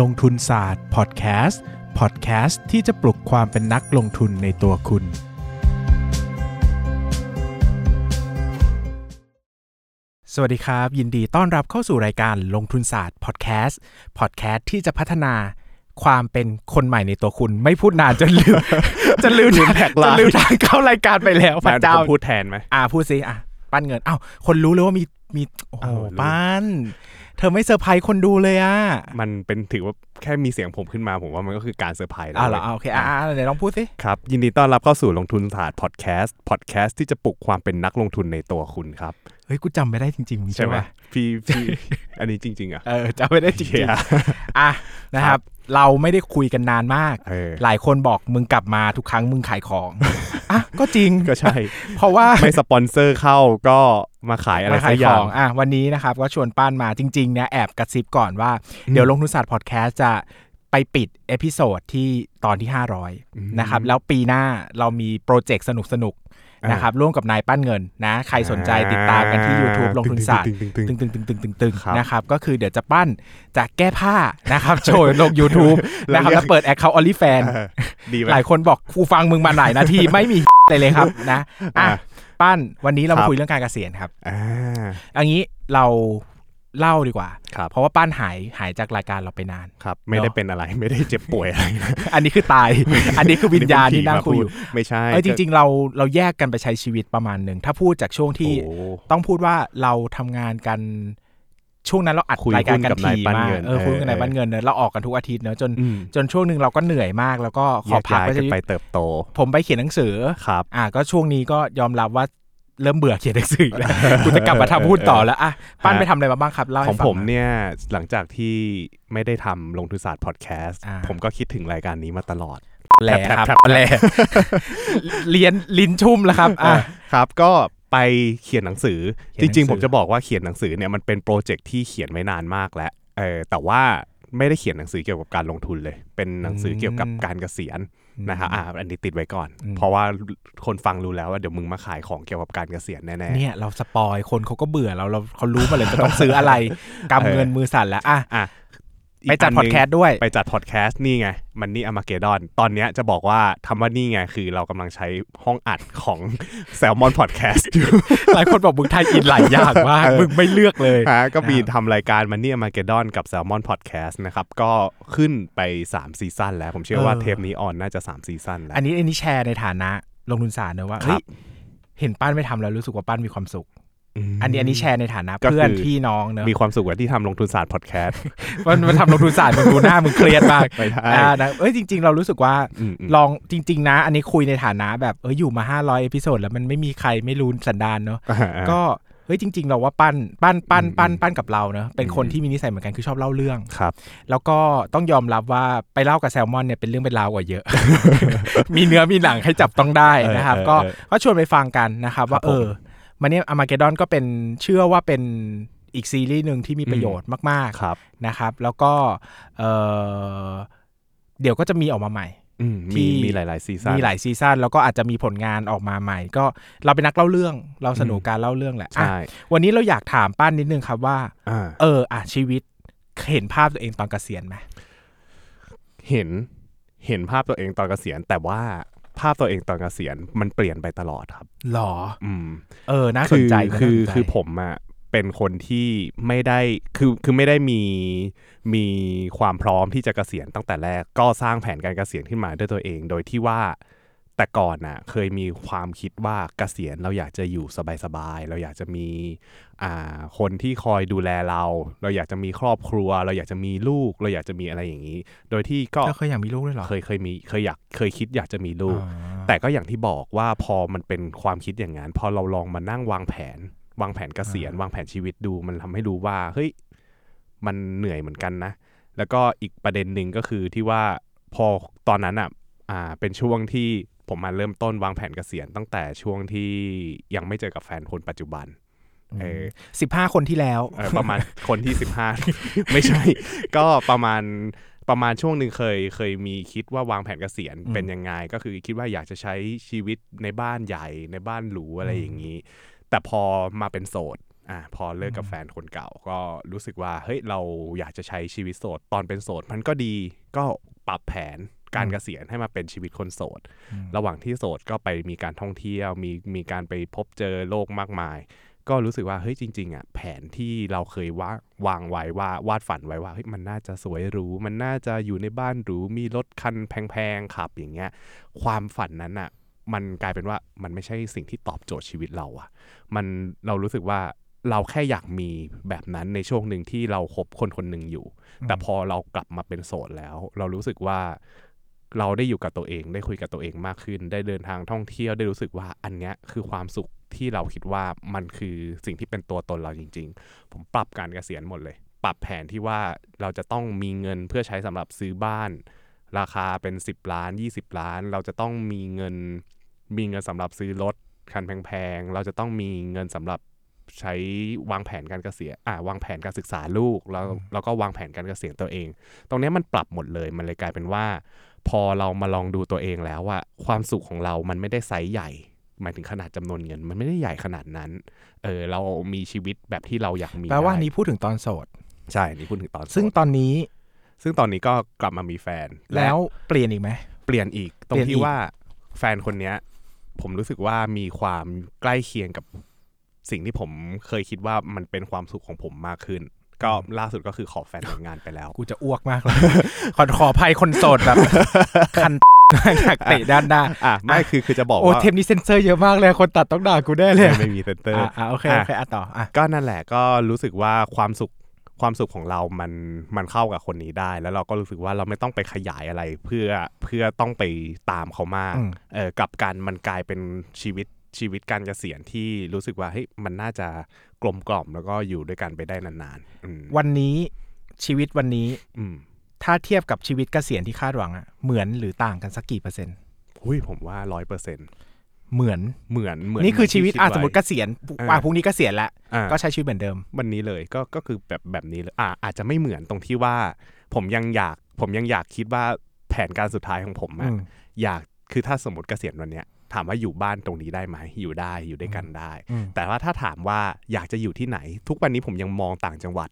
ลงทุนศาสตร์พอดแคสต์พอดแคสต์ที่จะปลุกความเป็นนักลงทุนในตัวคุณ สวัสดีครับ ยินดีต้อนรับเข้าสู่รายการลงทุนศาสตร์พอดแคสต์พอดแคสต์ที่จะพัฒนาความเป็นคนใหม่ในตัวคุณ ไม่พูดนานจนลืมจนลืมลืม tagline จนลืมทางเข้ารายการไปแล้วพระเจ้าผมพูดแทนไหมอ่าพูดสิอะปั้นเงินอ้าวคนรู้เลยว่ามีมีโอ้โหอ้าวรู้ปั้นเธอไม่เซอร์ไพรส์คนดูเลยอะ มันเป็นถือว่าแค่มีเสียงผมขึ้นมาผมว่ามันก็คือการเซอร์ไพรส์แล้วอ้าวเหรอว้ยอ่าโอเคอ่าเดี๋ยวลองพูดสิ ครับ ยินดีต้อนรับเข้าสู่ลงทุนศาสตร์พอดแคสต์พอดแคสต์ที่จะปลุกความเป็นนักลงทุนในตัวคุณครับ เฮ้ย กูจำไม่ได้จริง ๆ ใช่ไหมปะพี่พี่อันนี้จริง ๆ อะ เออจำไม่ได้จริงเหี้ยๆอะนะครับ เราไม่ได้คุยกันนานมากเออหลายคนบอกมึงกลับมาทุกครั้งมึงขายของอะก็จริงก็ใช่ เพราะว่าไม่สปอนเซอร์เข้าก็มาขายอะไรมาสัขากยอขย่าองงอะวันนี้นะครับก็ชวนป้านมาจริงๆเนี่ยแอบกระซิบก่อนว่า เดี๋ยวลงทุนศาสตร์พอดแคสต์จะไปปิดเอพิโซดที่ตอนที่ 500 นะครับ แล้วปีหน้าเรามีโปรเจกต์สนุกๆ นะครับร่วมกับนายปั้นเงินนะใครสนใจติดตามกันที่ YouTube ลงทุนศาสตร์ตึงๆๆๆตึงตึงตึงตึงตึงตึงครับนะครับก็คือเดี๋ยวจะปั้นจะแก้ผ้านะครับโชว์ลง YouTube นะครับแล้วเปิดแอคเคาท์ OnlyFans เออดีไหมหลายคนบอกกูฟังมึงมาหลายนาทีไม่มีเลยเลยครับนะอะอะปั้นวันนี้เราครัมาบคุยเรื่องการเกษียณครับอ่าอันนี้เรา เล่าดีกว่าครับเพราะว่าป้านหายหายจากรายการเราไปนานครับ ไม่ได้เป็นอะไรไม่ได้เจ็บป่วยอะไรนะอันนี้คือตาย อันนี้คือวิญญาณที่นั่งคุยอยู่ไม่ใช่เออจริง ๆ เราเราแยกกันไปใช้ชีวิตประมาณหนึ่งถ้าพูดจากช่วงๆที่โอ้ต้องพูดว่าเราทำงานกันช่วงนั้นเราอัดคุยรายการหุ้นกักับนนายทีปั้นมากเงินเออคุยกันในเออบ้านเงินเนอะเราออกกันทุกอาทิตย์เนอะจนอืมจนช่วงหนึ่งเราก็เหนื่อยมาก แล้วก็ขอพักแยไปย้ายใช้กันชีวิไปตเติบโต ผมไปเขียนหนังสือครับอะก็ช่วงนี้ก็ยอมรับว่า เริ่มเบื่อเขียนหนังสือแล้วกูจะกลับมาทำหุ้นต่อแล้วอะปั้นไปทำอะไรมาบ้างครับเล่าขให้องฟังผมหน่อยเนี่ยหลังจากที่ไม่ได้ทำลงทุนศาสตร์พอดแคสต์อ่าผมก็คิดถึงรายการนี้มาตลอดแหล่แทบครับแทบแหล่เรียนลิ้นชุ่มแล้วครับอะครับก็ไปเขียนหนังสือเขียนหนังสืจริงๆผมจะบอกว่าเขียนหนังสือเนี่ยมันเป็นโปรเจกต์ที่เขียนไว้นานมากแล้วเออแต่ว่า ไม่ได้เขียนหนังสือเกี่ยวกับการลงทุนเลย เป็นหนังสือเกี่ยวกับการเกษียณนะครับอ่าอันนี้ติดไว้ก่อน เพราะว่าคนฟังรู้แล้วว่าเดี๋ยวมึงมาขายของเกี่ยวกับการเกษียณแน่ๆเนี่ยเรา spoil คนเขาก็เบื่อเราเราเขารู้มาเลยจะต้องซื้ออะไรกำเงินมือสั่นแล้วอะอะ ไปจัดกพนอหดนึ่งแคสต์ด้วย ไปจัดพอดแคสต์นี่ไง Money Armageddon ตอนเนี้ยจะบอกว่าทำว่านี่ไง คือเรากำลังใช้ห้องอัดของ Salmon Podcast อยู่ หลายคนบอกมึง tie-in หลายอย่างมากเออมึงไม่เลือกเลยฮะก็มีทำรายการ Money Armageddon กับ Salmon Podcast นะครับ ก็ขึ้นไป 3 season แล้ว ผมเชื่อว่าเออเทปนี้ on น่าจะ 3 season แล้ว อันนี้อันนี้แชร์ในฐานะลงทุนศาสตร์เนอะว่าครัเฮ้ยเห็นปั้นไม่ทำแล้วรู้สึกว่าปั้นมีความสุขม อันนี้อันนี้แชร์ในฐานะก็คือเพื่อนพี่น้องเนอะมีความสุขกว่าที่ทำลงทุนศาสตร์พอดแคสต์มันมันทำลงทุนศาสตร์มึงดูหน้ามึงเครียดมากไม่ได้อ่านะเอ้ยจริง ๆ เรารู้สึกว่าอืมอืมลองจริง ๆ นะ อันนี้คุยในฐานะแบบเอ้ยอยู่มา 500 episode แล้วมันไม่มีใครไม่รู้สันดานเนอะอ่าก็เฮ้ยจริง ๆ เราว่าปั้นปั้นปั้นอืมปั้นปั้นกับเราเนอะเป็นคนอืมที่มีนิสัยเหมือนกันคือชอบเล่าเรื่องครับ แล้วก็ต้องยอมรับว่าไปเล่ากับแซลมอนเนี่ยเป็นเรื่องเป็นราวกว่าเยอะ มีเนื้อมีหนังให้จับต้องได้นะครับเออเออก็เออก็ชวนไปฟังกันนะครับ ว่าครับผมเออ Money Armageddon ก็เป็นเชื่อว่าเป็นอีกซีรีส์หนึ่งที่มีประโยชน์มากครับๆนะครับ แล้วก็เออเดี๋ยวก็จะมีออกมาใหม่อืมที่มีมีหลาย ๆ ซีซั่นมีหลายซีซั่นแล้วก็อาจจะมีผลงานออกมาใหม่ ก็เราเป็นนักเล่าเรื่องเราสนุกการเล่าเรื่องแหละอะใช่วันนี้เราอยากถามป้านนิดนึงครับว่าอ่า เอออะชีวิตเห็นภาพตัวเองตอนเกษียณไหมเห็นเห็นภาพตัวเองตอนเกษียณแต่ว่า ภาพตัวเองตอนเกษียณมันเปลี่ยนไปตลอดครับหรอ อืม เออน่าสคืนอใจคือน่าสนใจคือผมอะเป็นคนที่ไม่ได้คือคือไม่ได้มีมีความพร้อมที่จะเกษียณตั้งแต่แรก ก็สร้างแผนการเกษียณขึ้นมาด้วยตัวเอง โดยที่ว่า แต่ก่อนน่ะเคยมีความคิดว่าเกษียณเราอยากจะอยู่สบายๆ เราอยากจะมีอ่าคนที่คอยดูแลเรา เราอยากจะมีครอบครัว เราอยากจะมีลูก เราอยากจะมีอะไรอย่างนี้ โดยที่ก็ก็เคยอยากมีลูกด้วยเหรอ เคยเคยมีเคยอยากเคยคิดอยากจะมีลูกอ๋อแต่ก็อย่างที่บอกว่าพอมันเป็นความคิดอย่างนั้นพอเราลองมานั่งวางแผน วางแผนเกษียณวางแผนชีวิตดู มันทำให้รู้ว่าเฮ้ยมันเหนื่อยเหมือนกันนะ แล้วก็อีกประเด็นหนึ่งก็คือที่ว่าพอตอนนั้นอะอ่าเป็นช่วงที่ ผมมาเริ่มต้นวางแผนเกษียณตั้งแต่ช่วงที่ยังไม่เจอกับแฟนคนปัจจุบันเออสิบห้าคนที่แล้วเออประมาณคนที่สิบห้าไม่ใช่ ก็ประมาณประมาณช่วงหนึ่งเคยเคยมีคิดว่าวางแผนเกษียณอืมเป็นยังไง ก็คือคิดว่าอยากจะใช้ชีวิตในบ้านใหญ่ในบ้านหรูอะไรอย่างนี้ แต่พอมาเป็นโสดอ่าพอเลิกกับแฟนคนเก่า ก็รู้สึกว่าเฮ้ยเราอยากจะใช้ชีวิตโสด ตอนเป็นโสดมันก็ดีก็ปรับแผน การเกษียณให้มาเป็นชีวิตคนโสด ระหว่างที่โสดก็ไปมีการท่องเที่ยว มีมีการไปพบเจอโลกมากมาย ก็รู้สึกว่าเฮ้ยจริง ๆอะแผนที่เราเคยวางวางไว้ว่าวาดฝันไว้ว่าเฮ้ยมันน่าจะสวยหรู มันน่าจะอยู่ในบ้านหรูมีรถคันแพงๆขับอย่างเงี้ย ความฝันนั้นอะมันกลายเป็นว่ามันไม่ใช่สิ่งที่ตอบโจทย์ชีวิตเราอะมันเรารู้สึกว่าเราแค่อยากมีแบบนั้นในช่วงหนึ่งที่เราคบคนคนหนึ่งอยู่ แต่พอเรากลับมาเป็นโสดแล้ว เรารู้สึกว่า เราได้อยู่กับตัวเอง ได้คุยกับตัวเองมากขึ้น ได้เดินทางท่องเที่ยวได้รู้สึกว่าอันเนี้ยคือความสุขที่เราคิดว่ามันคือสิ่งที่เป็นตัวตนเราจริง ๆ ผมปรับการเกษียณหมดเลย ปรับแผนที่ว่าเราจะต้องมีเงินเพื่อใช้สำหรับซื้อบ้าน ราคาเป็น 10 ล้าน 20 ล้าน เราจะต้องมีเงิน มีเงินสำหรับซื้อรถคันแพงๆ เราจะต้องมีเงินสำหรับใช้วางแผนการเกษียณอ่าวางแผนการศึกษาลูกแล้วแล้วก็วางแผนการเกษียณตัวเอง ตรงนี้มันปรับหมดเลย มันเลยกลายเป็นว่า พอเรามาลองดูตัวเองแล้วว่า ความสุขของเรามันไม่ได้ไซส์ใหญ่ หมายถึงขนาดจำนวนเงิน มันไม่ได้ใหญ่ขนาดนั้น เออเรามีชีวิตแบบที่เราอยากมีแปลว่าได้นี้พูดถึงตอนโสด ใช่นี่พูดถึงตอนโสดซึ่งตอนนี้ ซึ่งตอนนี้ก็กลับมามีแฟน และแล้วเปลี่ยนอีกไหมเปลี่ยนอีกเปลี่ยนอีกตรงที่ว่าแฟนคนเนี้ย ผมรู้สึกว่ามีความใกล้เคียงกับสิ่งที่ผมเคยคิดว่ามันเป็นความสุขของผมมากขึ้น ก็ล่าสุดก็คือขอแฟนแต่งงานไปแล้ว กูจะอ้วกมากเลยขอขออภัยคนโสดแบบคันอยากเตะด้านหน้าอะไม่คือคือจะบอกโอ้ว่าเทปนี้เซนเซอร์เยอะมากเลยคนตัดต้องด่ากูแน่เลยไม่มีเซนเซอร์อะอะโอเคโอเคอะต่ออะก็นั่นแหละก็รู้สึกว่าความสุขความสุขของเรามันมันเข้ากับคนนี้ได้ แล้วเราก็รู้สึกว่าเราไม่ต้องไปขยายอะไรเพื่อเพื่อต้องไปตามเขามากอืมเออกลับกันมันกลายเป็นชีวิตชีวิตการเกษียณที่รู้สึกว่าเฮ้ยมันน่าจะ กลมกล่อมแล้วก็อยู่ด้วยกันไปได้นานๆอืมวันนี้ชีวิตวันนี้ อืมถ้าเทียบกับชีวิตเกษียณที่คาดหวังอะเหมือนหรือต่างกันสักกี่เปอร์เซ็นต์หุ้ยผมว่าร้อยเปอร์เซ็นต์เหมือนเหมือนเหมือนนี่คือชีวิตที่อะดสมมติไว้เกษียณอ่าอะพรุ่งนี้เกษียณแล้วอ่าก็ใช้ชีวิตเหมือนเดิม วันนี้เลยก็ก็คือแบบแบบนี้เลยอ่าอาจจะไม่เหมือนตรงที่ว่า ผมยังอยากผมยังอยากคิดว่าแผนการสุดท้ายของผมอือะมอยากคือถ้าสมมติเกษียณวันเนี้ย ถามว่าอยู่บ้านตรงนี้ได้ไหมอยู่ได้อยู่ด้วยกันได้อืมแต่ว่าถ้าถามว่าอยากจะอยู่ที่ไหน ทุกวันนี้ผมยังมองต่างจังหวัด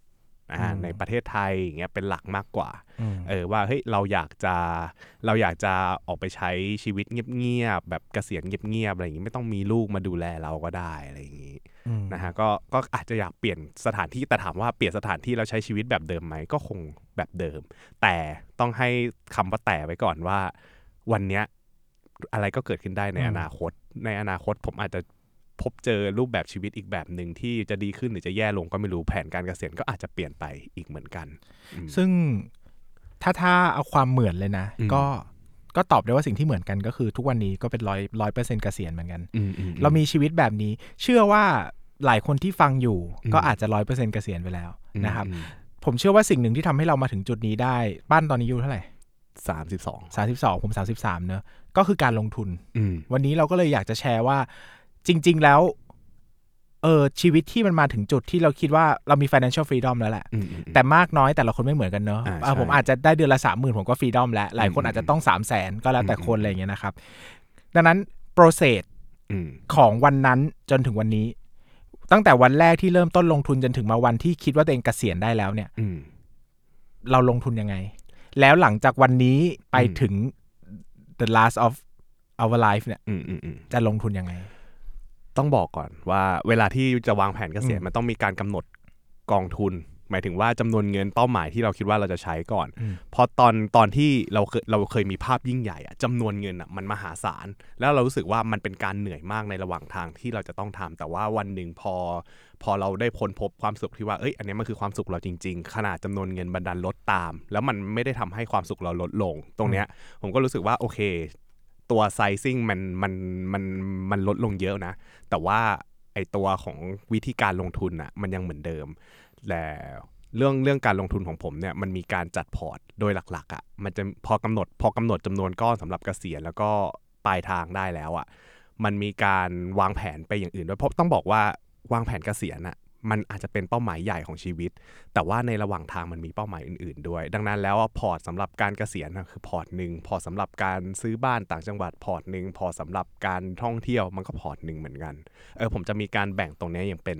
อ่าอืมในประเทศไทยอย่างเงี้ยเป็นหลักมากกว่าอืมเออว่าเฮ้ยเราอยากจะเราอยากจะออกไปใช้ชีวิตเงียบๆแบบเกษียณเงียบๆอะไรอย่างงี้ไม่ต้องมีลูกมาดูแลเราก็ได้อะไรอย่างงี้อืมนะฮะก็ก็อาจจะอยากเปลี่ยนสถานที่แต่ถามว่าเปลี่ยนสถานที่แล้วใช้ชีวิตแบบเดิมไหมก็คงแบบเดิม แต่ต้องให้คำว่าแต่ไว้ก่อนว่า วันเนี้ย อะไรก็เกิดขึ้นได้ในอืมอนาคต ในอนาคตผมอาจจะพบเจอรูปแบบชีวิตอีกแบบหนึ่งที่จะดีขึ้นหรือจะแย่ลงก็ไม่รู้แผนการเกษียณก็อาจจะเปลี่ยนไปอีกเหมือนกันอืมซึ่งถ้าถ้าเอาความเหมือนเลยนะอืมก็ก็ตอบได้ว่าสิ่งที่เหมือนกันก็คือทุกวันนี้ก็เป็นร้อยร้อยเปอร์เซ็นต์เกษียณเหมือนกันอืมอืมเรามีชีวิตแบบนี้ เชื่อว่าหลายคนที่ฟังอยู่อืมก็อาจจะร้อยเปอร์เซ็นต์เกษียณไปแล้วอืมนะครับอืมผมเชื่อว่าสิ่งหนึ่งที่ทำให้เรามาถึงจุดนี้ได้ บ้านตอนนี้อายู่เท่าไหร่ สามสิบสองสาสิบสองผมสาสิบสามเนอะก็คือการลงทุนอืมวันนี้เราก็เลยอยากจะแชร์ว่า จริง ๆแล้ว เออชีวิตที่มันมาถึงจุดที่เราคิดว่าเรามี financial freedom แล้วแหละอืมอืมแต่มากน้อยแต่ละคนไม่เหมือนกันเนอะอ่าเออใช่ผมอาจจะได้เดือนละสามหมื่นผมก็ฟรีดอมแล้ว หลายคนอืมอาจจะต้องสามแสนก็แล้วแต่คนอืมอะไรอย่างเงี้ยนะครับ ดังนั้น process อืมของวันนั้นจนถึงวันนี้ ตั้งแต่วันแรกที่เริ่มต้นลงทุนจนถึงมาวันที่คิดว่าตัวเองเกษียณได้แล้วเนี่ยอืมเราลงทุนยังไง แล้วหลังจากวันนี้ไปอืมถึง the last of our life เนี่ยอืมอืมอืมจะลงทุนยังไง ต้องบอกก่อนว่าเวลาที่จะวางแผนเกษียณอืมมันต้องมีการกำหนดกองทุน หมายถึงว่าจำนวนเงินเป้าหมายที่เราคิดว่าเราจะใช้ก่อนอืมเพอตอนตอนที่เราเคยเราเคยมีภาพยิ่งใหญ่อะจำนวนเงินอะมันมหาศาล แล้วเรารู้สึกว่ามันเป็นการเหนื่อยมากในระหว่างทางที่เราจะต้องทำแต่ว่าวันหนึ่งพอ พอเราได้พ้นพบความสุขที่ว่าเอ้ยอันนี้มันคือความสุขเราจริง ๆ ขนาดจำนวนเงินบันดาลลดตาม แล้วมันไม่ได้ทำให้ความสุขเราลดลง ตรงเนี้ยผมก็รู้สึกว่าโอเค ตัว sizing มันมันมันมันลดลงเยอะนะ แต่ว่าไอตัวของวิธีการลงทุนอะมันยังเหมือนเดิม แต่เรื่องเรื่องการลงทุนของผมเนี่ยมันมีการจัดพอร์ตโดยหลักๆอะมันจะพอกำหนดพอกำหนดจำนวนก้อนสำหรับเกษียณแล้วก็ปลายทางได้แล้วอะมันมีการวางแผนไปอย่างอื่นด้วยเพราะต้องบอกว่าวางแผนเกษียณอะมันอาจจะเป็นเป้าหมายใหญ่ของชีวิต แต่ว่าในระหว่างทางมันมีเป้าหมายอื่น ๆ ด้วย ดังนั้นแล้วพอร์ตสำหรับการเกษียณนะคือพอร์ตหนึ่งพอร์ตสำหรับการซื้อบ้านต่างจังหวัดพอร์ตหนึ่งพอร์ตสำหรับการท่องเที่ยวมันก็พอร์ตหนึ่งเหมือนกันเออผมจะมีการแบ่งตรงนี้อย่างเป็น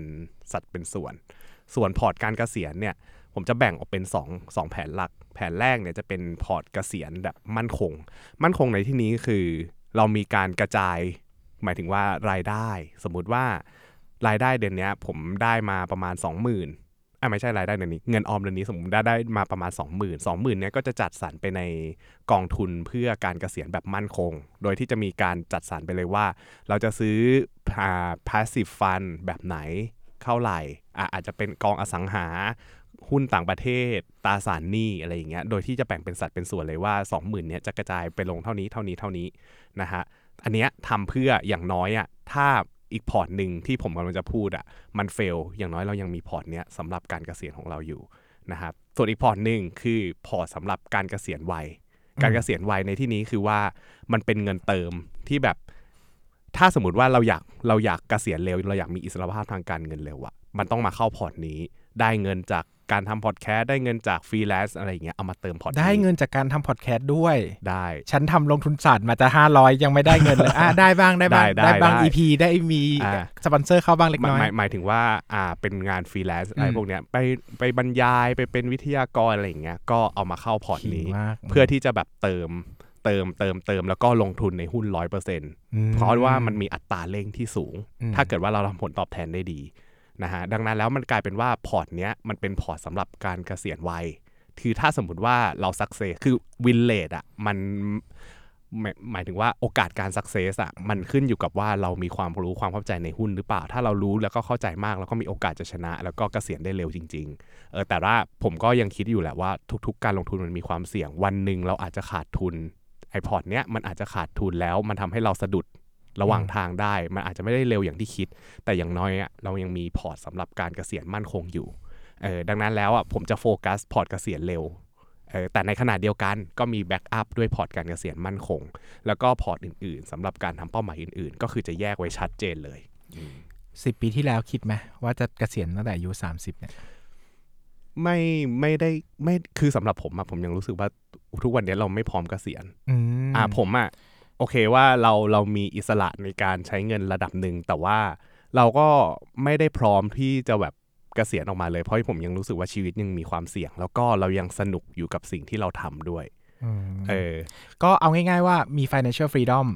สัดเป็นส่วน ส่วนพอร์ตการเกษียณเนี่ยผมจะแบ่งออกเป็น2 2แผนหลัก แผนแรกเนี่ยจะเป็นพอร์ตเกษียณแบบมั่นคง มั่นคงในที่นี้คือเรามีการกระจาย หมายถึงว่ารายได้ สมมุติว่ารายได้เดือนนี้ผมได้มาประมาณ 20,000อะไม่ใช่รายได้เดือนนี้เงินออมเดือนนี้สมมติได้ได้มาประมาณ 20,000 20,000เนี้ยก็จะจัดสรรไปในกองทุนเพื่อการเกษียณแบบมั่นคง โดยที่จะมีการจัดสรรไปเลยว่า เราจะซื้อ passive fund แบบไหน เท่าไหร่อะอาจจะเป็นกองอสังหา หุ้นต่างประเทศตราสารหนี้อะไรอย่างเงี้ยโดยที่จะแบ่งเป็นสัดเป็นส่วนเลยว่า 20,000เนี้ยจะกระจายไปลงเท่านี้เท่านี้เท่านี้นะฮะอันเนี้ยทำเพื่ออย่างน้อยอะถ้าอีกพอร์ตหนึ่งที่ผมกำลังจะพูดอะมัน fail อย่างน้อยเรายังมีพอร์ตเนี้ยสำหรับการเกษียณของเราอยู่นะครับส่วนอีกพอร์ตหนึ่งคือพอร์ตสำหรับการเกษียณวัยการเกษียณวัยในที่นี้คือว่ามันเป็นเงินเติมที่แบบ ถ้าสมมติว่าเราอยากเราอยากเกษียณเร็ว เราอยากมีอิสรภาพทางการเงินเร็วอะมันต้องมาเข้าพอร์ตนี้ ได้เงินจากการทำพอดแคสต์ได้เงินจากฟรีแลนซ์อะไรอย่างเงี้ยเอามาเติมพอร์ตได้เงินจากการทำพอดแคสต์ด้วย ได้ ฉันทำลงทุนศาสตร์มาจะห้าร้อยยังไม่ได้เงินเลยอะได้บ้างได้บ้างได้ได้บ้างได้ EP ได้มีอ่าสปอนเซอร์เข้าบ้างเล็กหมายน้อยหมายหมายถึงว่าอ่าเป็นงานฟรีแลนซ์อะไรอืมพวกเนี้ยไปไปบรรยายไปเป็นวิทยากรอะไรอย่างเงี้ยก็เอามาเข้าพอร์ตนี้มากเพื่อที่จะแบบเติม เติมเติมเติมแล้วก็ลงทุนในหุ้นร้อยเปอร์เซ็นต์มเพราะว่ามันมีอัตราเร่งที่สูงอืมถ้าเกิดว่าเราทำผลตอบแทนได้ดีนะฮะดังนั้นแล้วมันกลายเป็นว่าพอร์ตเนี้ยมันเป็นพอร์ตสำหรับการเกษียณไวคือถ้าสมมติว่าเรา success คือ win rate อะมันหมายหมายถึงว่าโอกาสการ success อะมันขึ้นอยู่กับว่าเรามีความรู้ความเข้าใจในหุ้นหรือเปล่า ถ้าเรารู้แล้วก็เข้าใจมาก แล้วก็มีโอกาสจะชนะ แล้วก็เกษียณได้เร็วจริงๆเออแต่ว่าผมก็ยังคิดอยู่แหละว่าทุก ๆ การลงทุนมันมีความเสี่ยงวันหนึ่งเราอาจจะขาดทุน ไอพอร์ตเนี้ยมันอาจจะขาดทุนแล้วมันทำให้เราสะดุดระหว่างทางได้ มันอาจจะไม่ได้เร็วอย่างที่คิด แต่อย่างน้อยอะเรายังมีพอร์ตสำหรับการเกษียณมั่นคงอยู่เออดังนั้นแล้วอะผมจะโฟกัสพอร์ตเกษียณเร็วเออแต่ในขณะเดียวกันก็มี backup ด้วยพอร์ตการเกษียณมั่นคง แล้วก็พอร์ตอื่นๆสำหรับการทำเป้าหมายอื่นๆ ก็คือจะแยกไว้ชัดเจนเลยสิบปีที่แล้วคิดไหมว่าจะเกษียณตั้งแต่อายุสามสิบเนี่ย ไม่ไม่ได้ไม่คือสำหรับผมอะผมยังรู้สึกว่าทุกวันนี้เราไม่พร้อมเกษียณอืมอ่าผมอะโอเคว่าเราเรามีอิสระในการใช้เงินระดับหนึ่งแต่ว่าเราก็ไม่ได้พร้อมที่จะแบบเกษียณออกมาเลยเพราะผมยังรู้สึกว่าชีวิตยังมีความเสี่ยง แล้วก็เรายังสนุกอยู่กับสิ่งที่เราทำด้วยม เออ ก็เอาง่ายๆว่ามี financial freedom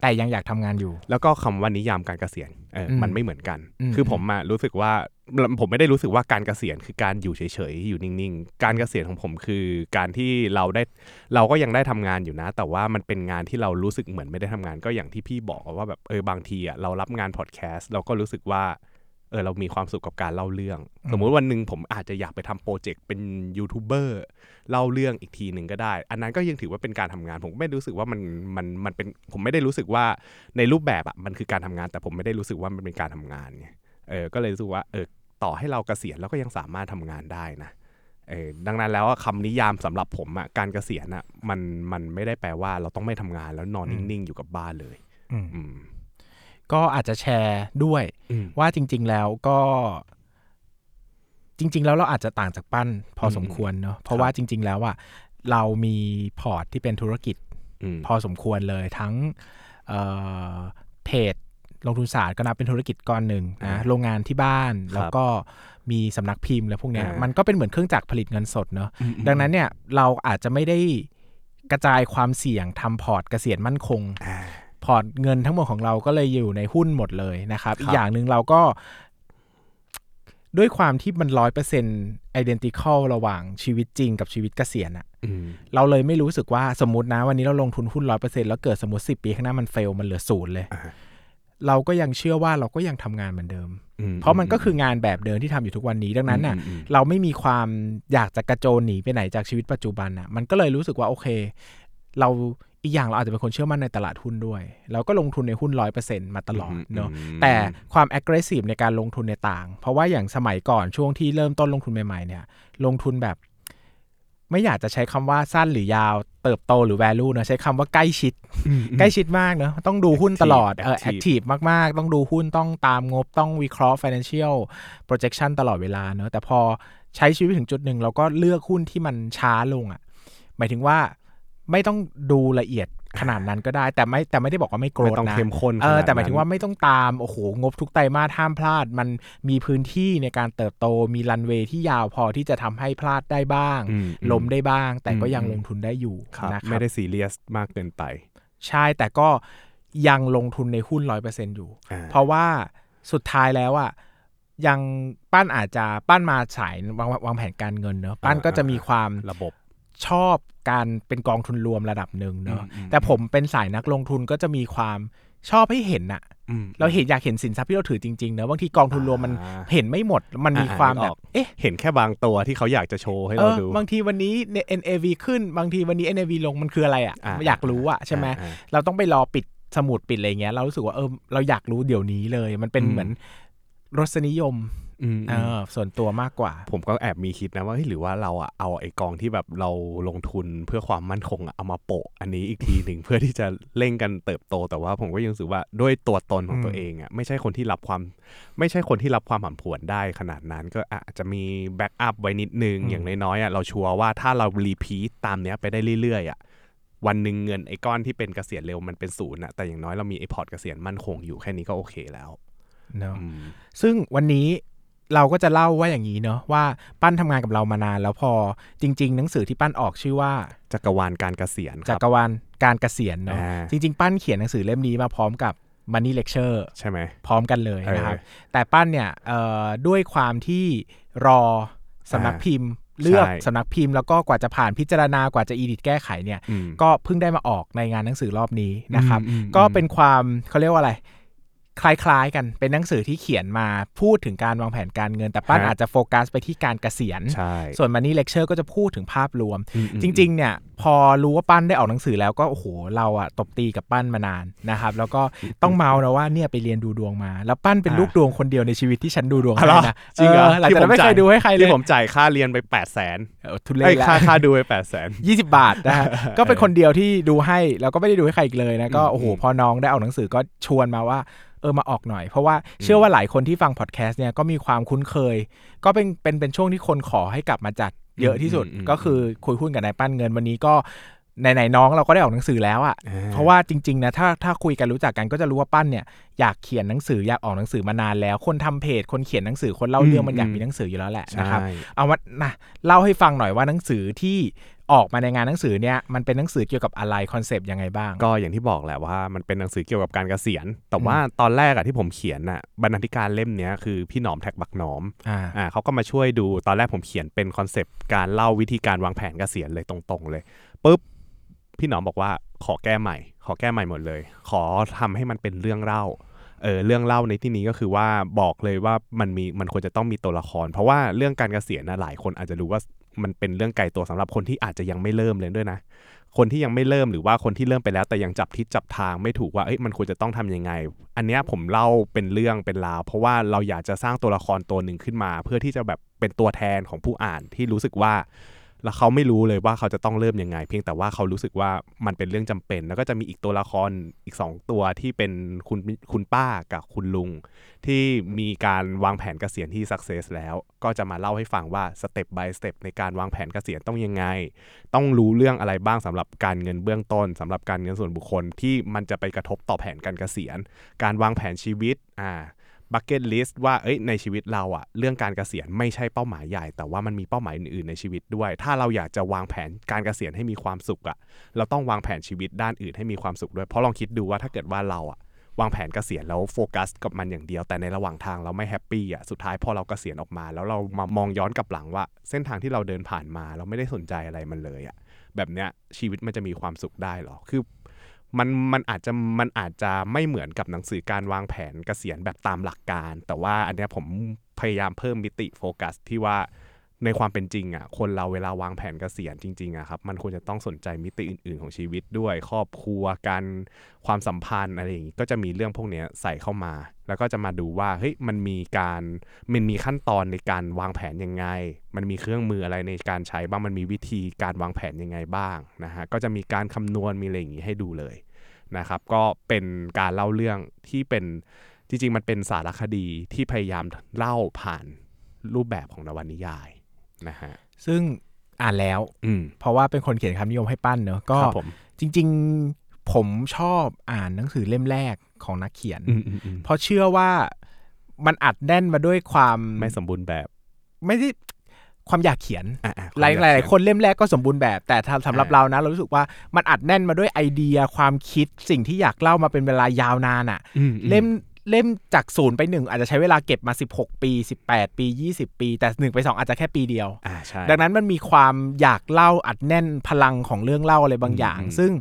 แต่ยังอยากทำงานอยู่ แล้วก็คำว่านิยามการเกษียณเอออมมันไม่เหมือนกันอืมคือผมอะรู้สึกว่าผมไม่ได้รู้สึกว่าการเกษียณคือการอยู่เฉยๆ อยู่นิ่งๆ การเกษียณของผมคือการที่เราได้เราก็ยังได้ทำงานอยู่นะ แต่ว่ามันเป็นงานที่เรารู้สึกเหมือนไม่ได้ทำงานก็อย่างที่พี่บอกอะว่าแบบเออบางทีอะเรารับงานพอดแคสต์เราก็รู้สึกว่า เออเรามีความสุขกับการเล่าเรื่อง สมมุติวันหนึ่งผมอาจจะอยากไปทำโปรเจกต์เป็นยูทูบเบอร์เล่าเรื่องอีกทีหนึ่งก็ได้ อันนั้นก็ยังถือว่าเป็นการทำงาน ผมไม่รู้สึกว่ามันมันมันเป็นผมไม่ได้รู้สึกว่าในรูปแบบอะมันคือการทำงาน แต่ผมไม่ได้รู้สึกว่ามันเป็นการทำงานไงเออก็เลยรู้สึกว่าเออต่อให้เราเกษียณเราก็ยังสามารถทำงานได้นะเออดังนั้นแล้วอะคำนิยามสำหรับผมอะการเกษียณอะมันมันไม่ได้แปลว่าเราต้องไม่ทำงานแล้วนอนนิ่งๆอยู่กับบ้านเลย อืมอืม ก็อาจจะแชร์ด้วยอืมว่าจริง ๆ แล้วก็จริง ๆ แล้วเราอาจจะต่างจากปั้นพออมสมควรเนาะเพครัราะบว่าจริง ๆ แล้วอะเรามีพอร์ตที่เป็นธุรกิจอืมพอสมควรเลยทั้งเอ่อเพจลงทุนศาสตร์ก็นับเป็นธุรกิจก้อนหนึ่งอ่านะโรงงานที่บ้านครับแล้วก็มีสำนักพิมพ์และพวกเนี้ยอ่ามันมันก็เป็นเหมือนเครื่องจักรผลิตเงินสดเนาะอืมอืมดังนั้นเนี่ยเราอาจจะไม่ได้กระจายความเสี่ยงทำพอร์ตเกษียณมั่นคงอ่า พอร์ตเงินทั้งหมดของเราก็เลยอยู่ในหุ้นหมดเลยนะครับครับ อีกอย่างหนึ่งเราก็ ด้วยความที่มันร้อยเปอร์เซ็นต์ identical ระหว่างชีวิตจริงกับชีวิตเกษียณอะอืมเราเลยไม่รู้สึกว่าสมมตินะ วันนี้เราลงทุนหุ้นร้อยเปอร์เซ็นแล้วเกิดสมมติสิปีข้างหน้ามันเฟลมันเหลือศูนย์เลยอ่าเราก็ยังเชื่อว่าเราก็ยังทำงานเหมือนเดิมอืเพราะมันก็คืองานแบบเดิมที่ทำอยู่ทุกวันนี้ ดังนั้นน่ะอืมอืมเราไม่มีความอยากจะกระโจนหนีไปไหนจากชีวิตปัจจุบันน่ะ มันก็เลยรู้สึกว่าโอเค เรา อีกอย่างเราอาจจะเป็นคนเชื่อมั่นในตลาดหุ้นด้วย เราก็ลงทุนในหุ้นร้อยเปอร์เซ็นมาตลอดเนาะมแต่ความ aggressive ในการลงทุนในต่าง เพราะว่าอย่างสมัยก่อนช่วงที่เริ่มต้นลงทุนใหม่ๆเนี่ย ลงทุนแบบไม่อยากจะใช้คำว่าสั้นหรือยาว เติบโตหรือ value นะใช้คำว่าใกล้ชิด ใกล้ชิดมากเนอะต้องดูหุ้นตลอดเออ Active active มากๆ ต้องดูหุ้นต้องตามงบต้องวิเคราะห์ financial projection ตลอดเวลาเนอะแต่พอใช้ชีวิตถึงจุดหนึ่งเราก็เลือกหุ้นที่มันช้าลงอะ่ะหมายถึงว่า ไม่ต้องดูละเอียดขนาดนั้นก็ได้ แต่ไม่แต่ไม่ได้บอกว่าไม่โกรไม่ธต้องนะเข้มข้นเออขนดแต่หมายถึงนั้นว่าไม่ต้องตามโอ้โหงบทุกไตรมาสห้ามพลาด มันมีพื้นที่ในการเติบโตมีรันเวย์ที่ยาวพอที่จะทำให้พลาดได้บ้างอืมล้มได้บ้าง แต่ก็อืมยังอืมลงทุนได้อยู่ครับนะครับไม่ได้ซีเรียสมากเกินไป ใช่แต่ก็ยังลงทุนในหุ้นร้อยเปอร์เซ็นอยู่อ่าเพราะว่าสุดท้ายแล้วอะยังปั้นอาจจะปั้นมาสายวางวางแผนการเงินเนอะปั้นก็จะมีความระบบชอบ การเป็นกองทุนรวมระดับหนึ่งเนอะอืมอืมแต่ผมเป็นสายนักลงทุนก็จะมีความชอบให้เห็นอะอืมเราเห็นอยากเห็นสินทรัพย์ที่เราถือจริงๆเนอะบางทีกองทุนรวมมันอ่าเห็นไม่หมด มันมีอ่าความนึกแบอบอกเอ๊ะเห็นแค่บางตัวที่เขาอยากจะโชว์ให้เอเราอดู บางทีวันนี้เนี่ย NAV ขึ้นบางทีวันนี้ NAV ลงมันคืออะไรอะอ่าอยากรู้อะใช่ไหมอ่าเราต้องไปรอปิดสมุดปิดอะไรเงี้ยเรารู้สึกว่าเออเราอยากรู้เดี๋ยวนี้เลย มันเป็นอืมเหมือนรสนิยมอืม เออส่วนตัวมากกว่า ผมก็แอบมีคิดนะว่าเฮ้ยหรือว่าเราอะเอาไอ้กองที่แบบเราลงทุนเพื่อความมั่นคงอะเอามาโปะอันนี้อีกทีหนึ่งเพื่อที่จะเร่งกันเติบโต แต่ว่าผมก็ยังรู้สึกว่าด้วยตัวตนของตัวอืมเองอะไม่ใช่คนที่รับความ ไม่ใช่คนที่รับความผันผวนได้ขนาดนั้น ก็อาจจะมี backup ไว้นิดนึงอย่างน้อยๆอะเราชัวร์ว่าถ้าเรา repeat ตามเนี้ยไปได้เรื่อยๆอะวันหนึ่งเงินไอ้ก้อนที่เป็นเกษียณเร็วมันเป็นศูนย์อะแต่อย่างน้อยเรามีไอ้พอร์ตเกษียณมั่นคงอยู่แค่นี้ก็โอเคแล้วเนาะอืมซึ่งวันนี้ เราก็จะเล่าว่าอย่างนี้เนาะว่าปั้นทำงานกับเรามานานแล้วพอจริง ๆ หนังสือที่ปั้นออกชื่อว่าจักรวาลการเกษียณคจัรับกรวาลการเกษียณเนาะอ่าจริง ๆ ปั้นเขียนหนังสือเล่มนี้มาพร้อมกับ Money Lecture ใช่ไหมพร้อมกันเลยนะครับเออแต่ปั้นเนี่ยเอ่อด้วยความที่รอสำนักอ่าพิมพ์เลือกใช่สำนักพิมพ์แล้วก็กว่าจะผ่านพิจารณากว่าจะอีดิทแก้ไขเนี่ยอืมก็เพิ่งได้มาออกในงานหนังสือรอบนี้นะครับอืมอืมก็เป็นความเขาเรียกว่าอะไร คล้ายๆ กันเป็นหนังสือที่เขียนมาพูดถึงการวางแผนการเงิน แต่ปั้นฮะอาจจะโฟกัสไปที่การเกษียณใช่ส่วนมันนี่เลคเชอร์ก็จะพูดถึงภาพรวมอืมอืมจริง ๆ เนี่ย พอรู้ว่าปั้นได้ออกหนังสือแล้วก็โอ้โหเราอะตบตีกับปั้นมานานนะครับ แล้วก็ต้องเมานะว่าเนี่ยไปเรียนดูดวงมา แล้วปั้นเป็นลูกดวงคนเดียวในชีวิตที่ฉันดูดวงอ๋อให้เหรอนะจริงเหรอหลังจากนั้นไม่เคยดูให้ใครเลยที่ผมจ่ายค่าเรียนไป8ปดแสนเออทุเรไอ้ศแล้วค่าค่าดูไป8ปดแสนยี่สิบบาทนะฮะก็เป็นคนเดียวที่ดูให้แล้วก็ไม่ได้ดูให้ใครอีกเลยนะก็อืมโอ้โหอืมพอน้องได้ออกหนังสือก็ชวนมาว่า เออมาออกหน่อย เพราะว่าเชื่อว่าหลายคนที่ฟังพอดแคสต์เนี่ยก็มีความคุ้นเคย ก็เป็นเป็นเป็นช่วงที่คนขอให้กลับมาจัดเยอะที่สุดอืมอืมก็คือคุยหุ้นกับนายปั้นเงินวันนี้ก็ ไหนๆน้องเราก็ได้ออกหนังสือแล้วอะอ่าเพราะว่าจริงๆนะถ้าถ้าคุยกันรู้จักกันก็จะรู้ว่าปั้นเนี่ยอยากเขียนหนังสืออยากออกหนังสือมานานแล้ว คนทำเพจคนเขียนหนังสือคนเล่าเรื่องมันอยากมีหนังสืออยู่แล้วแหละนะครับใช่เอาว่านะเล่าให้ฟังหน่อยว่าหนังสือที่ออกมาในงานหนังสือเนี่ยมันเป็นหนังสือเกี่ยวกับอะไรคอนเซปต์ยังไงบ้าง ก็อย่างที่บอกแหละว่ามันเป็นหนังสือเกี่ยวกับการเกษียณ แต่ว่าตอนแรกอะที่ผมเขียนน่ะบรรณาธิการเล่มเนี้ยคือพี่หนอม TAXBugnoms อ่าอ่าเขาก็มาช่วยดูตอนแรกผมเขียนเป็นคอนเซปต์การเล่าวิธีการวางแผนเกษียณเลยตรงๆเลยปุ๊บ พี่หนอมบอกว่าขอแก้ใหม่ ขอแก้ใหม่หมดเลย ขอทำให้มันเป็นเรื่องเล่าเออเรื่องเล่าในที่นี้ก็คือว่าบอกเลยว่ามันมีมันควรจะต้องมีตัวละคร เพราะว่าเรื่องการเกษียณนะหลายคนอาจจะรู้ว่ามันเป็นเรื่องไกลตัวสำหรับคนที่อาจจะยังไม่เริ่มเลยด้วยนะ คนที่ยังไม่เริ่มหรือว่าคนที่เริ่มไปแล้ว แต่ยังจับทิศจับทางไม่ถูกว่าเอ้ยมันควรจะต้องทำยังไง อันนี้ผมเล่าเป็นเรื่องเป็นราวเพราะว่าเราอยากจะสร้างตัวละครตัวหนึ่งขึ้นมา เพื่อที่จะแบบเป็นตัวแทนของผู้อ่านที่รู้สึกว่า แล้วเขาไม่รู้เลยว่าเขาจะต้องเริ่มยังไง เพียงแต่ว่าเขารู้สึกว่ามันเป็นเรื่องจำเป็น แล้วก็จะมีอีกตัวละครอีกสองตัวที่เป็นคุณคุณป้ากับคุณลุง ที่มีการวางแผนเกษียณที่ success แล้ว ก็จะมาเล่าให้ฟังว่าสเต็ป by สเต็ปในการวางแผนเกษียณต้องยังไง ต้องรู้เรื่องอะไรบ้างสำหรับการเงินเบื้องต้นสำหรับการเงินส่วนบุคคลที่มันจะไปกระทบต่อแผนการเกษียณ การวางแผนชีวิตอ่า bucket list ว่าเอ้ยในชีวิตเราอะเรื่องการเกษียณไม่ใช่เป้าหมายใหญ่ แต่ว่ามันมีเป้าหมายอื่นๆในชีวิตด้วย ถ้าเราอยากจะวางแผนการเกษียณให้มีความสุขอะเราต้องวางแผนชีวิตด้านอื่นให้มีความสุขด้วยเพราะลองคิดดูว่าถ้าเกิดว่าเราอะวางแผนเกษียณแล้วโฟกัสกับมันอย่างเดียว แต่ในระหว่างทางเราไม่ happy อะสุดท้ายพอเราเกษียณออกมา แล้วเรามามองย้อนกลับหลังว่า เส้นทางที่เราเดินผ่านมา เราไม่ได้สนใจอะไรมันเลยอะแบบเนี้ยชีวิตมันจะมีความสุขได้เหรอ คือ มันมันอาจจะมันอาจจะไม่เหมือนกับหนังสือการวางแผนเกษียณแบบตามหลักการ แต่ว่าอันเนี้ยผมพยายามเพิ่มมิติโฟกัสที่ว่า ในความเป็นจริงอะคนเราเวลาวางแผนเกษียณจริงๆอะครับมันควรจะต้องสนใจมิติอื่น ๆ ของชีวิตด้วย ครอบครัวการความสัมพันธ์อะไรอย่างงี้ก็จะมีเรื่องพวกนี้ใส่เข้ามา แล้วก็จะมาดูว่าเฮ้ยมันมีการมันมีขั้นตอนในการวางแผนยังไง มันมีเครื่องมืออะไรในการใช้บ้างมันมีวิธีการวางแผนยังไงบ้างนะฮะก็จะมีการคำนวณมีอะไรอย่างงี้ให้ดูเลยนะครับ ก็เป็นการเล่าเรื่องที่เป็นจริงๆ มันเป็นสารคดีที่พยายามเล่าผ่านรูปแบบของนวนิยาย นะฮะซึ่งอ่านแล้วอืมเพราะว่าเป็นคนเขียนคำนิยมให้ปั้นเนอะก็ครับผมจริง ๆ ผมชอบอ่านหนังสือเล่มแรกของนักเขียนอืมอืมอืมเพราะเชื่อว่ามันอัดแน่นมาด้วยความไม่สมบูรณ์แบบ ไม่ได้ความอยากเขียนอะอะหลายควมหอลายกๆคนเล่มแรกก็สมบูรณ์แบบ แต่ถ้าสำหรับอ่าเรานะ เรารู้สึกว่ามันอัดแน่นมาด้วยไอเดียความคิดสิ่งที่อยากเล่ามาเป็นเวลายาวนานอะ่ะอืมอืมเล่ม เล่มจากศูนย์ไปหนึ่งอาจจะใช้เวลาเก็บมา 16 ปี 18 ปี 20 ปี แต่หนึ่งไปสองอาจจะแค่ปีเดียวอ่าใช่ดังนั้นมันมีความอยากเล่าอัดแน่นพลังของเรื่องเล่าอะไรบางอย่างอืมซึ่ง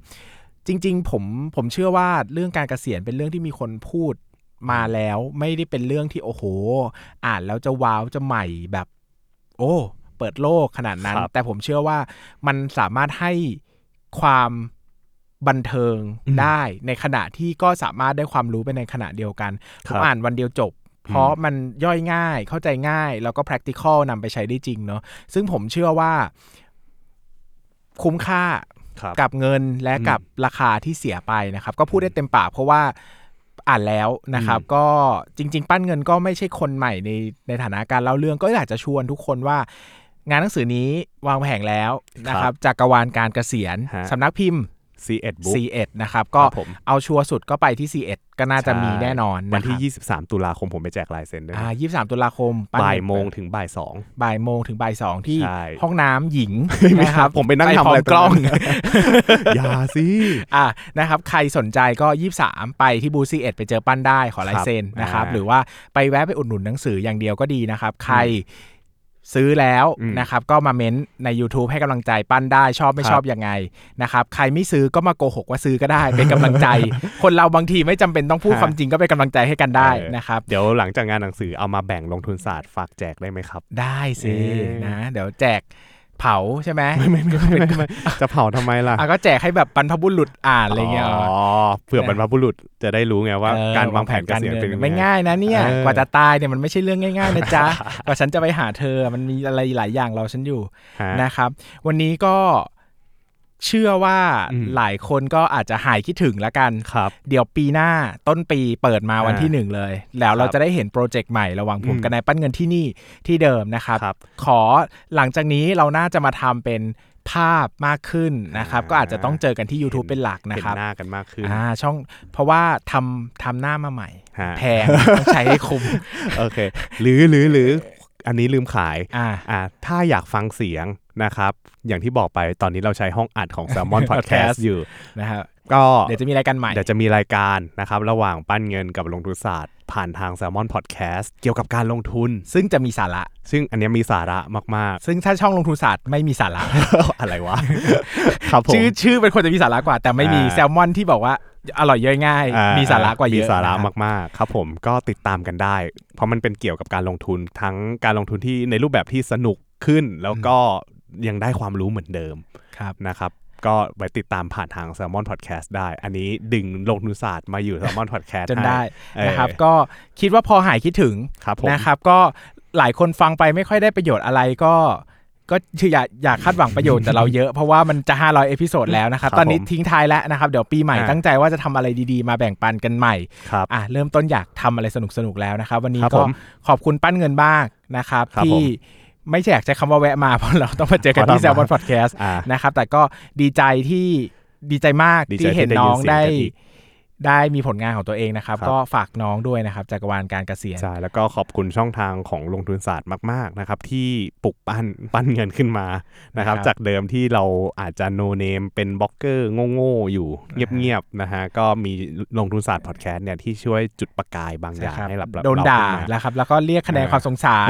จริง ๆ ผมผมเชื่อว่าเรื่องการเกษียณเป็นเรื่องที่มีคนพูดมาแล้วไม่ได้เป็นเรื่องที่โอ้โห อ่านแล้วจะว้าวจะใหม่แบบ โอ้เปิดโลกขนาดนั้นครับแต่ผมเชื่อว่ามันสามารถให้ความ บันเทิงอืมได้ในขณะที่ก็สามารถได้ความรู้ไปในขณะเดียวกันคผรัมบอ่านวันเดียวจบ เพราะมันย่อยง่ายเข้าใจง่าย แล้วก็ practical นำไปใช้ได้จริงเนาะซึ่งผมเชื่อว่าคุ้มค่าครับกับเงินและอืมกับราคาที่เสียไปนะครับ ก็พูดได้เต็มปากเพราะว่าอ่านแล้วนะครับอืมก็จริง ๆ ปั้นเงินก็ไม่ใช่คนใหม่ในในฐานะการเล่าเรื่องก็อยากจะชวนทุกคนว่างานหนังสือนี้วางแผงแล้วนะครับจากกรวาลการเกษียณฮะสำนักพิมพ์ C1 บุ๊ก C1 นะครับคก็รับผม เอาชัวร์สุดก็ไปที่ C1 ก็น่าจะมีแน่นอนวันนะครับที่ 23 ตุลาคมผมไปแจกลายเซ็นด้วยอ่านะยี่สามตุลาคมปั้นบ่ายเงินโมงถึงบ่ายสอง บ่ายโมงถึงบ่ายสองที่ใช่ห้องน้ำหญิงไม่นะครับผมไปนั่งพทำอะไรกล้อง ตรงนั้น อย่าสิ อะนะครับใครสนใจก็ยี่สามไปที่บูซีเอ็ดไปเจอปั้นได้ขอลายเซ็นครับนะครับอ่าหรือว่าไปแวะไปอุดหนุนหนังสืออย่างเดียวก็ดีนะครับ ใคร ซื้อแล้วอืมนะครับก็มาเม้นใน YouTube ให้กำลังใจปั้นได้ชอบไม่ครับชอบยังไงนะครับใครไม่ซื้อก็มาโกหกว่าซื้อก็ได้เป็นกำลังใจ คนเราบางทีไม่จำเป็นต้องพูดฮะความจริงก็เป็นกำลังใจให้กันได้เออนะครับเดี๋ยวหลังจากงานหนังสือเอามาแบ่งลงทุนศาสตร์ฝากแจกได้ไหมครับ ได้สิเอ๊ะนะเดี๋ยวแจก เผาใช่ไหมไม่ไม่ไม่ไม่ไม่จะเผาทำไมล่ะอะก็แจกให้แบบบรรพบุรุษอ่านอะไรเงี้ยอ๋อเผื่อบรรพบุรุษจะได้รู้ไงว่าเออการวางแผนเกษียณเป็นยังไงไม่ง่ายนะเนี่ยเออกว่าจะตายเนี่ยมันไม่ใช่เรื่องง่ายๆนะจ๊ะกว่าฉันจะไปหาเธอมันมีอะไรหลายอย่างรอฉันอยู่ฮะนะครับ วันนี้ก็ เชื่อว่าอืมหลายคนก็อาจจะหายคิดถึงละกันครับ เดี๋ยวปีหน้าต้นปีเปิดมาวันอ่าที่หนึ่งเลย แล้วเราครับจะได้เห็นโปรเจกต์ใหม่ระหว่างผมอืมกับนายปั้นเงินที่นี่ที่เดิมนะครับครับขอหลังจากนี้เราน่าจะมาทำเป็นภาพมากขึ้นนะครับอ่าก็อาจจะต้องเจอกันที่ YouTube เป็นหลักนะเห็นครับหน้ากันมากขึ้นอ่าช่องเพราะว่าทำทำหน้ามาใหม่ฮะแพงต้องใช้ให้คุ้มโอเค หรือหรือหรืออันนี้ลืมขายอ่าอ่าถ้าอยากฟังเสียง นะครับ อย่างที่บอกไปตอนนี้เราใช้ห้องอัดของ Salmon Podcast Podcast อยู่นะครับก็เดี๋ยวจะมีรายการใหม่ เดี๋ยวจะมีรายการนะครับ ระหว่างปั้นเงินกับลงทุนศาสตร์ ผ่านทาง Salmon Podcast เกี่ยวกับการลงทุน ซึ่งจะมีสาระ ซึ่งอันเนี้ยมีสาระมากซึ่งถ้าช่องลงทุนศาสตร์ไม่มีสาระๆอะไรวะครับผมชื่อชื่อเป็นคนจะมีสาระกว่า แต่ไม่มีอ่าแซลมอนที่บอกว่าอร่อยย่อยง่ายอ่มีสาระกว่าเยอะมีสาระนะครับมากๆ ครับผมก็ติดตามกันได้ เพราะมันเป็นเกี่ยวกับการลงทุนทั้งการลงทุนที่ในรูปแบบที่สนุกขึ้นแล้วก็ ยังได้ความรู้เหมือนเดิมครับนะครับก็ไปติดตามผ่านทาง Salmon Podcast ได้ อันนี้ดึงลงทุนศาสตร์มาอยู่ Salmon Podcast จนได้ให้นะครับเออก็คิดว่าพอหายคิดถึงครับผมนะครับ ก็หลายคนฟังไปไม่ค่อยได้ประโยชน์อะไรก็ก็คืออย่าอย่าคาดหวังประโยชน์จากเราเยอะ เพราะว่ามันจะ 500 episode แล้วนะครับครับตอนนี้ผมทิ้งท้ายแล้วนะครับ เดี๋ยวปีใหม่อ่าตั้งใจว่าจะทำอะไรดีๆ มาแบ่งปันกันใหม่ครับอะเริ่มต้นอยากทำอะไรสนุกๆแล้วนะครับ วันนี้ครับก็ผมขอบคุณปั้นเงินบ้างนะครับครับที่ผม ไม่ใช่อยากใช้คำว่าแวะมาเพราะเราต้องมาเจอกันที่ขอแซทำลมอนพอดแคสต์อ่านะครับ แต่ก็ดีใจที่ดีใจมากดีใจที่เห็นที่ได้น้องยินเสียงได้กันอีก ได้มีผลงานของตัวเองนะครับครับ ก็ฝากน้องด้วยนะครับจักรวาลการเกษียณใช่แล้วก็ขอบคุณช่องทางของลงทุนศาสตร์มากๆนะครับที่ปลุกปั้นปั้นเงินขึ้นมานะครับนะครับจากเดิมที่เราอาจจะโนเนมเป็นบล็อกเกอร์โง่ๆอยู่เงียบๆนะฮะก็มีลงทุนศาสตร์พอดแคสต์เนี่ยที่ช่วยจุดประกายบางอย่างนะครับให้เราโดนด่าเรขึ้นมแล้วครับแล้วก็เรียกคะแนนเออความสงสาร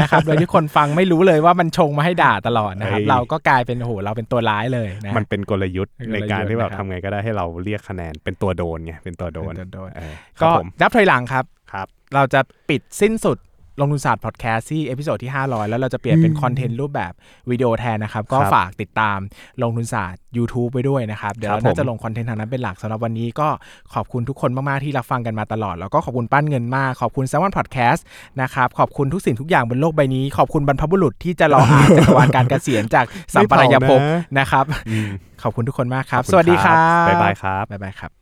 นะครับโดยที่คนฟังไม่รู้เลยว่ามันชงมาให้ด่าตลอดนะครับเฮ้ยเราก็กลายเป็นโอ้โหเราเป็นตัวร้ายเลยนะมันเป็นกลยุทธ์เป็นกลยุทธ์ในการที่แบบนะครับทำไงก็ได้ให้เราเรียกคะแนนเป็นตัวโดนไงเป็นตัวโดนเป็นตัวโดนเออคก็รับผมนับถอยหลังครับครับ เราจะปิดสิ้นสุดลงทุนศาสตร์พอดแคสต์ที่ episode ที่ 500 แล้วเราจะเปลี่ยนเป็น content รูปแบบวิดีโอแทนนะครับ ก็ครับฝากติดตามลงทุนศาสตร์ YouTube ไว้ด้วยนะครับ เดี๋ยวครับเราน่าจะผมลง content ทางนั้นเป็นหลักสำหรับวันนี้ก็ขอบคุณทุกคนมาก ๆ ที่รับฟังกันมาตลอด แล้วก็ขอบคุณปั้นเงินมาก ขอบคุณ Salmon Podcast นะครับ ขอบคุณทุกสิ่งทุกอย่างบนโลกใบนี้ ขอบคุณบรรพบุรุษที่จะรออ่านจักรวาลการเกษียณจากสัมปรายภพไม่เผานะนะครับอืมขอบคุณทุกคนมากครับขอณสวัสดีครับbye bye ครับ bye bye ครับ